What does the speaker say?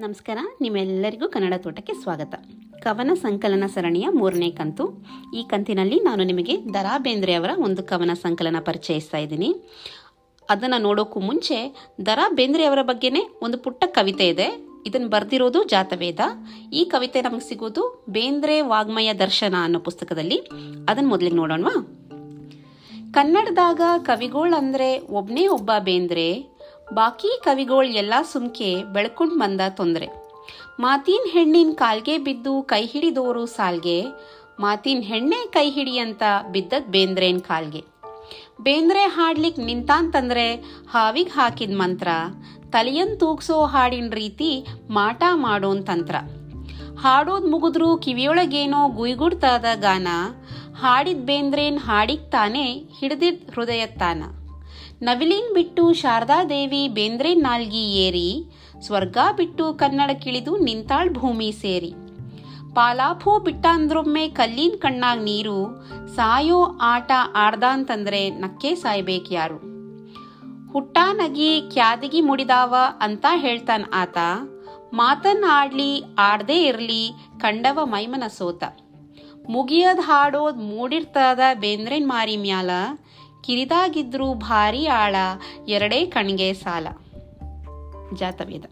ನಮಸ್ಕಾರ, ನಿಮ್ಮೆಲ್ಲರಿಗೂ ಕನ್ನಡ ತೋಟಕ್ಕೆ ಸ್ವಾಗತ. ಕವನ ಸಂಕಲನ ಸರಣಿಯ ಮೂರನೇ ಕಂತು. ಈ ಕಂತಿನಲ್ಲಿ ನಾನು ನಿಮಗೆ ದರಾ ಬೇಂದ್ರೆ ಅವರ ಒಂದು ಕವನ ಸಂಕಲನ ಪರಿಚಯಿಸ್ತಾ ಇದ್ದೀನಿ. ಅದನ್ನು ನೋಡೋಕ್ಕೂ ಮುಂಚೆ ದರಾ ಬೇಂದ್ರೆ ಅವರ ಬಗ್ಗೆನೇ ಒಂದು ಪುಟ್ಟ ಕವಿತೆ ಇದೆ. ಇದನ್ನು ಬರೆದಿರೋದು ಜಾತವೇದ. ಈ ಕವಿತೆ ನಮಗೆ ಸಿಗೋದು ಬೇಂದ್ರೆ ವಾಗ್ಮಯ ದರ್ಶನ ಅನ್ನೋ ಪುಸ್ತಕದಲ್ಲಿ. ಅದನ್ನು ಮೊದಲಿಗೆ ನೋಡೋಣವಾ? ಕನ್ನಡದಾಗ ಕವಿಗಳಂದ್ರೆ ಒಬ್ಬನೇ ಒಬ್ಬ ಬೇಂದ್ರೆ ಬಾಕಿ ಕವಿಗಳು ಎಲ್ಲ ಸುಮ್ಕೆ ಬೆಳ್ಕೊಂಡ್ ಬಂದ ತೊಂದ್ರೆ. ಮಾತಿನ ಹೆಣ್ಣಿನ ಕಾಲ್ಗೆ ಬಿದ್ದು ಕೈ ಹಿಡಿದೋರು ಸಾಲ್ಗೆ, ಮಾತಿನ ಹೆಣ್ಣೆ ಕೈ ಹಿಡಿ ಅಂತ ಬಿದ್ದದ್ ಬೇಂದ್ರೇನ್ ಕಾಲ್ಗೆ. ಬೇಂದ್ರೆ ಹಾಡ್ಲಿಕ್ ನಿಂತಾಂತಂದ್ರೆ ಹಾವಿಗ್ ಹಾಕಿದ ಮಂತ್ರ, ತಲೆಯನ್ ತೂಗ್ಸೋ ಹಾಡಿನ ರೀತಿ ಮಾಟ ಮಾಡೋನ್ ತಂತ್ರ. ಹಾಡೋದ್ ಮುಗಿದ್ರು ಕಿವಿಯೊಳಗೇನೋ ಗುಯ್ಗುಡ್ತಾದ ಗಾನ, ಹಾಡಿದ್ ಬೇಂದ್ರೇನ್ ಹಾಡಿಗ್ ತಾನೇ ಹಿಡ್ದಿದ್ ನವಿಲಿನ್ ಬಿಟ್ಟು ಶಾರದಾದೇವಿ ಬೇಂದ್ರೆ ನಾಲ್ಗಿ ಏರಿ, ಸ್ವರ್ಗ ಬಿಟ್ಟು ಕನ್ನಡ ಕಿಳಿದು ನಿಂತಾಳ್ ಭೂಮಿ ಸೇರಿ. ಪಾಲಾಫು ಬಿಟ್ಟಾಂದ್ರೊಮ್ಮೆ ಕಲ್ಲಿನ ಕಣ್ಣಾಗ್ ನೀರು, ಸಾಯೋ ಆಟ ಆಡ್ದಾಂತಂದ್ರೆ ನಕ್ಕೆ ಸಾಯ್ಬೇಕು ಯಾರು? ಹುಟ್ಟಾನಗಿ ಕ್ಯಾದಿಗಿ ಮುಡಿದಾವ ಅಂತ ಹೇಳ್ತಾನ್ ಆತ, ಮಾತನ್ ಆಡ್ಲಿ ಆಡ್ದೇ ಇರ್ಲಿ ಕಂಡವ ಮೈಮನ ಸೋತ ಮುಗಿಯದ್ ಹಾಡೋದ್ ಮೂಡಿರ್ತದ ಬೇಂದ್ರೆನ್ ಮಾರಿ ಮ್ಯಾಲ ಕಿರಿದಾಗಿದ್ರು ಭಾರಿ ಆಳ ಎರಡೇ ಕಣ್ಗೆ ಸಾಲ. ಜಾತವೇದ.